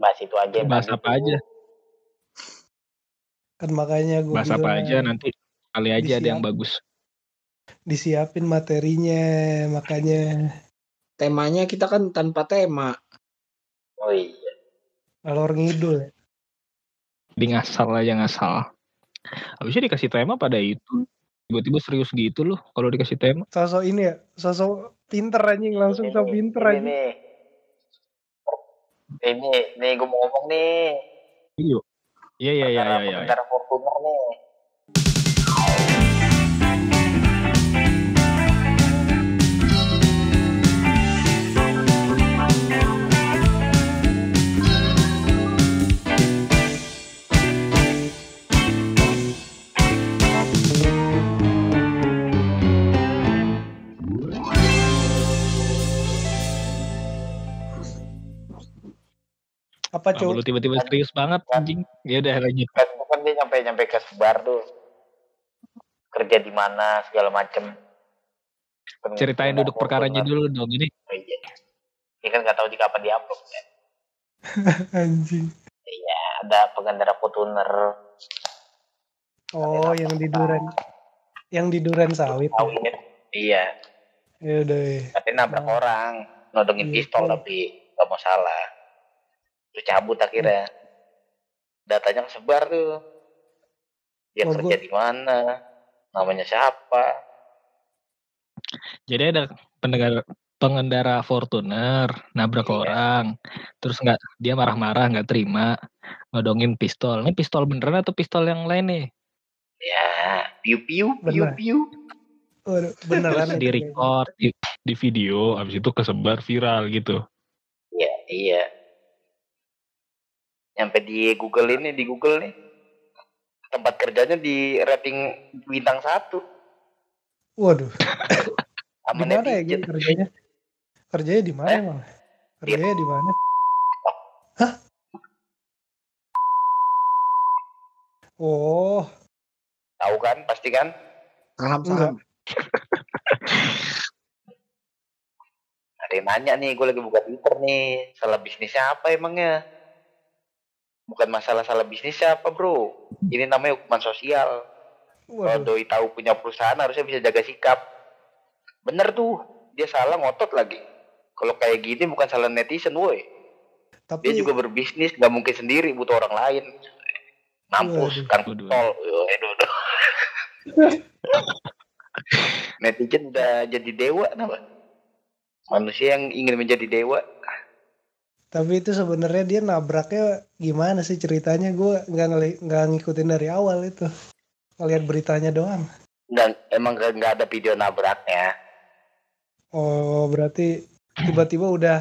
Bahas itu aja. Bahas apa tuh. aja? Kan makanya gue Bahas apa aja nanti kali aja ada yang Disiap. bagus. disiapin materinya makanya Temanya kita kan tanpa tema. Oh iya. ngalor ngidul ya. Di ngasal aja ngasal. Habisnya dikasih tema pada itu. Tiba-tiba serius gitu loh kalau dikasih tema. sosok ini ya sosok pinter anjing langsung Ini so nih, pinter ini anjing nih. Ini, nih gue mau ngomong nih. Iya. Iya iya iya iya. iya. Fortuner nih. Apa cuy lu tiba-tiba serius banget anjing. Ya udah lanjut. Kan bukan dia nyampe nyampe ke sebar tuh. Kerja di mana segala macem. Pen- Ceritain duduk perkaranya dulu dong ini. Oh, iya. Ini kan nggak tahu di kapan diupload ya. anjing Iya, ada pengendara Fortuner. oh yang di duren yang di duren sawit Tahu ini. Iya, ya udah ya. katanya nabrak Oh. orang, nodongin Iya, pistol iya. tapi nggak mau salah. Terus cabut akhirnya. Datanya kesebar tuh. Dia Oh, kerja di mana? Namanya siapa? Jadi ada pendengar pengendara Fortuner nabrak Iya. orang, terus nggak dia marah-marah nggak terima, nodongin pistol. Ini pistol beneran atau pistol yang lain nih? Ya, piu piu piu piu. Beneran di record di, di video, abis itu kesebar viral gitu. Iya, iya. Nyampe di Google ini, di Google nih. Tempat kerjanya di rating bintang satu. waduh di mana ya gitu kerjanya kerjanya di mana Eh? emang kerjanya di mana hah oh Tahu kan, pasti kan? Paham, Enggak. paham. Ada yang nanya nih, gue lagi buka Twitter nih. Salah bisnisnya apa emangnya? Bukan masalah salah bisnisnya apa bro. Ini namanya hukuman sosial. Kalau doi tahu punya perusahaan harusnya bisa jaga sikap. Bener tuh, dia salah ngotot lagi. Kalau kayak gini bukan salah netizen woi. tapi Dia juga berbisnis, nggak mungkin sendiri, butuh orang lain. Mampus, kan tol. Aduh. Netizen udah jadi dewa, kenapa? Manusia yang ingin menjadi dewa. Tapi itu sebenarnya dia nabraknya gimana sih ceritanya gue nggak nggak ngikutin dari awal itu ngeliat beritanya doang Dan emang nggak nggak ada video nabraknya. oh berarti tiba-tiba udah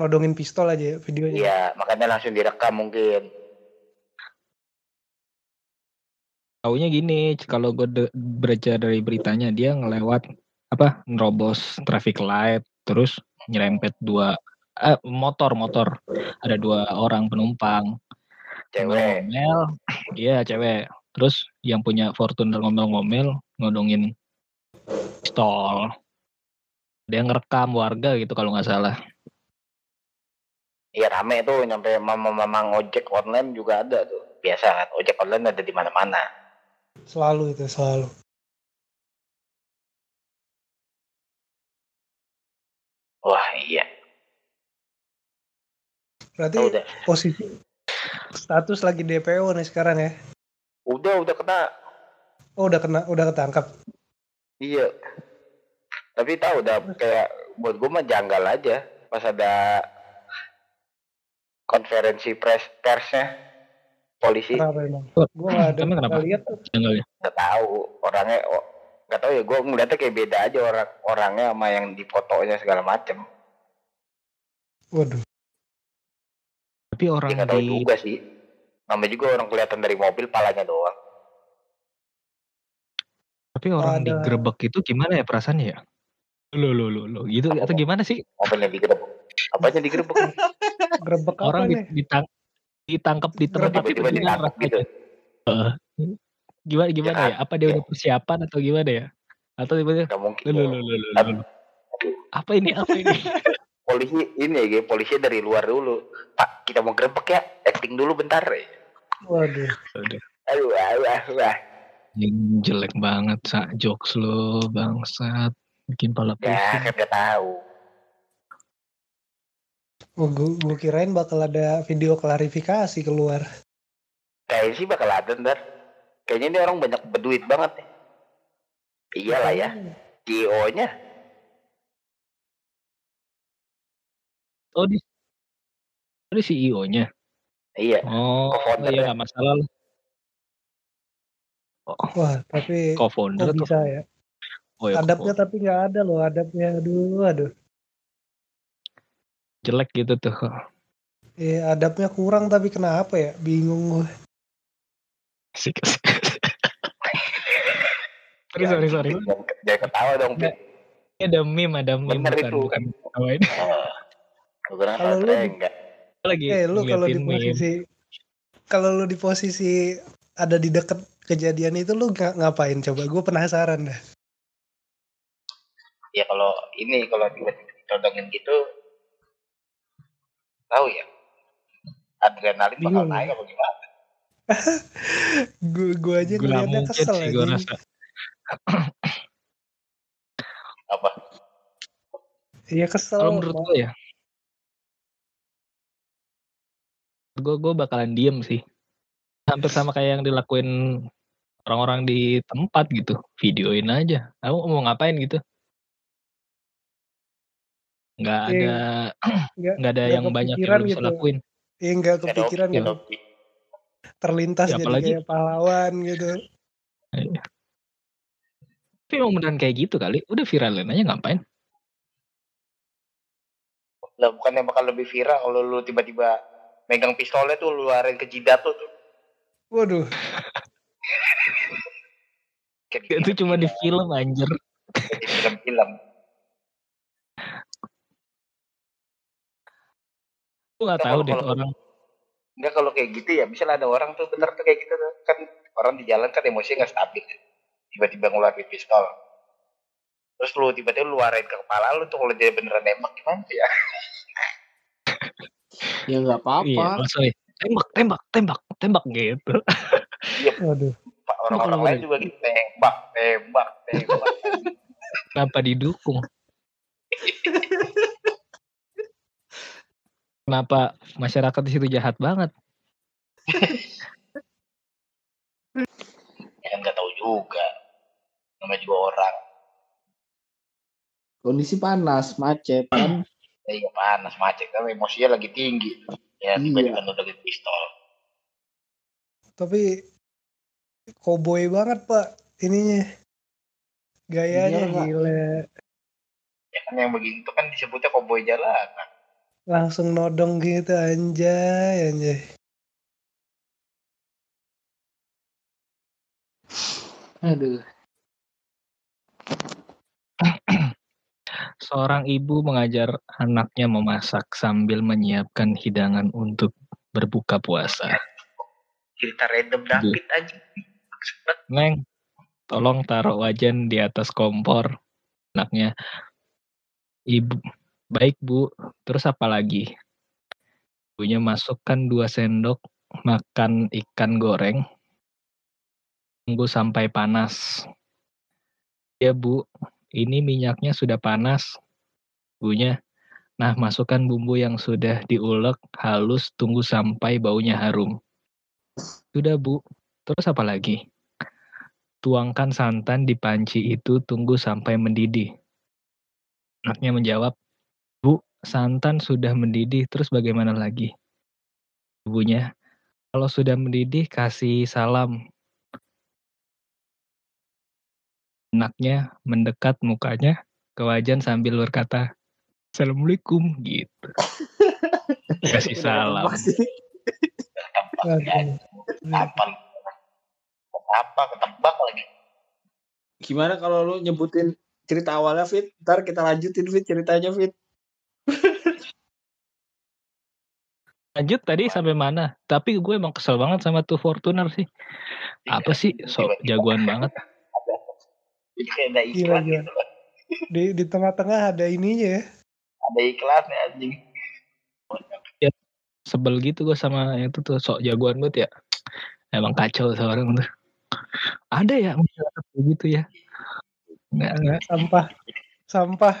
nodongin pistol aja ya videonya Iya, makanya langsung direkam mungkin. Taunya gini, kalau gue baca dari beritanya dia ngelewat apa nerobos traffic light, terus nyerempet dua eh, motor motor. Ada dua orang penumpang. Cewek. ngomel. Iya cewek. Terus yang punya Fortuner ngomel-ngomel ngodongin pistol dia ngerekam warga gitu kalau nggak salah. Iya rame tuh. Nyampe mama-mama ojek online juga ada tuh. Biasa kan ojek online ada di mana-mana. selalu itu selalu Wah iya. Berarti Oh, udah. posisi status lagi DPO nih sekarang ya Udah udah kena. oh udah kena udah ketangkap Iya. Tapi tahu udah kayak buat gue mah janggal aja pas ada konferensi pers persnya polisi kenapa emang Oh, gue nggak ada kenapa? lihat tuh Janggalnya. nggak tahu orangnya oh, nggak tahu ya gue ngeliatnya kayak beda aja orang orangnya sama yang di fotonya segala macem waduh tapi orang ya nggak tahu di juga sih. Namanya juga orang kelihatan dari mobil palanya doang. Tapi orang Ada. digerebek itu gimana ya perasaannya ya? Lo lo lo lo gitu Apa, atau gimana sih? Mobilnya digerebek apanya digerebek nih? grebek apa orang di, nih? ditang, ditangkap di tempat itu ditangkap gitu. Rasanya? gimana gimana kan? ya? Apa dia udah persiapan atau gimana ya? Atau tiba-tiba lo lo lo, lo. apa ini? Apa ini polisi ini ya polisi dari luar dulu. Pak kita mau grebek ya acting dulu bentar. Ya Waduh. Aduh, aduh aduh aduh, yang jelek banget sa jokes lo bangsat. Bikin pala ya pusing. kan gak tahu. Oh, gue, gue kirain bakal ada video klarifikasi keluar. kayaknya sih bakal ada ntar. Kayaknya ini orang banyak berduit banget. Nih iyalah ya. CEO oh di oh, di CEO nya iya oh Co-founder iya ya. nggak masalah lah. oh, Wah, tapi co-founder kok bisa ya? oh ya Adabnya tapi nggak ada loh, adabnya. Aduh, aduh. jelek gitu tuh Eh, adabnya kurang tapi kenapa ya? Bingung gue. Asik, asik. sorry sorry sorry jangan, ketawa dong Pit. ini ada meme ada meme Bener bukan itu. bukan apa Kalau lu- enggak lagi Eh, lu kalau di posisi kalau lu di posisi ada di deket kejadian itu lu nga- ngapain coba? Gue penasaran dah. ya kalau ini kalau tiba-tiba ditodongin gitu tahu ya adrenalin bakal Bingung. naik apa gimana Gue gue aja ngeliatnya mungkin kesel sih gue aja. rasa apa Iya kesel. kalau menurut gue ya gue gue bakalan diem sih hampir sama kayak yang dilakuin orang-orang di tempat gitu videoin aja kamu mau ngapain gitu nggak Iya, ada nggak nggak ada nggak yang banyak yang bisa gitu. lakuin Iya nggak kepikiran gitu. opsi. Terlintas Ya, jadi apalagi- kayak pahlawan gitu. tapi emang beneran kayak gitu kali udah viralin aja ngapain lah bukannya bakal lebih viral kalau lu tiba-tiba megang pistolnya tuh lu luarin ke jidat tuh Waduh, Kayak itu cuma di film anjir di film-film gue nggak Nggak, tahu deh kalau- orang Enggak kalau kayak gitu ya, misalnya ada orang tuh bener tuh kayak gitu tuh. Kan orang di jalan kan emosinya nggak stabil. ya. Tiba-tiba ngeluarin pistol. Terus lu tiba-tiba lu luarin ke kepala lu tuh kalau dia beneran nembak gimana ya? Ya nggak iya apa-apa. langsung ya, tembak tembak tembak tembak gitu waduh. Pak, Orang-orang lain juga gitu tembak, tembak, tembak. kenapa didukung kenapa masyarakat di situ jahat banget ya kan nggak tahu juga. Namanya juga orang. Kondisi panas, macet kan. Ya, iya panas, macet kan emosinya lagi tinggi. Ya Iya. tiba-tiba nodongin pistol. Tapi koboi banget pak ininya. Gayanya Iya, gila. Ya kan yang begitu kan disebutnya koboi jalanan. Langsung nodong gitu anjay anjay. Aduh. Seorang ibu mengajar anaknya memasak sambil menyiapkan hidangan untuk berbuka puasa Cerita random David aja. Neng, tolong taruh wajan di atas kompor. Anaknya, ibu, baik bu. Terus apa lagi? Ibunya masukkan dua sendok makan ikan goreng. Tunggu sampai panas. Ya bu, ini minyaknya sudah panas. Ibunya, nah masukkan bumbu yang sudah diulek halus. Tunggu sampai baunya harum. Sudah bu, terus apa lagi? tuangkan santan di panci itu tunggu sampai mendidih. Anaknya menjawab, Bu, santan sudah mendidih, terus bagaimana lagi? Ibunya, kalau sudah mendidih kasih salam. Anaknya mendekat mukanya ke wajan sambil berkata, Assalamualaikum, gitu. Kasih salam. Apa? Apa ketebak lagi? Gimana kalau lu nyebutin cerita awalnya Fit? Ntar kita lanjutin Fit ceritanya Fit. Lanjut tadi sampai mana? Tapi gue emang kesel banget sama tuh Fortuner sih. Apa sih? So, jagoan banget. Jadi kayak ada Gila, iklan gila. gitu loh. Di di tengah-tengah ada ininya ya. ada iklannya anjing sebel gitu gue sama yang itu tuh sok jagoan banget ya emang kacau seorang tuh ada ya gitu ya nggak nggak sampah sampah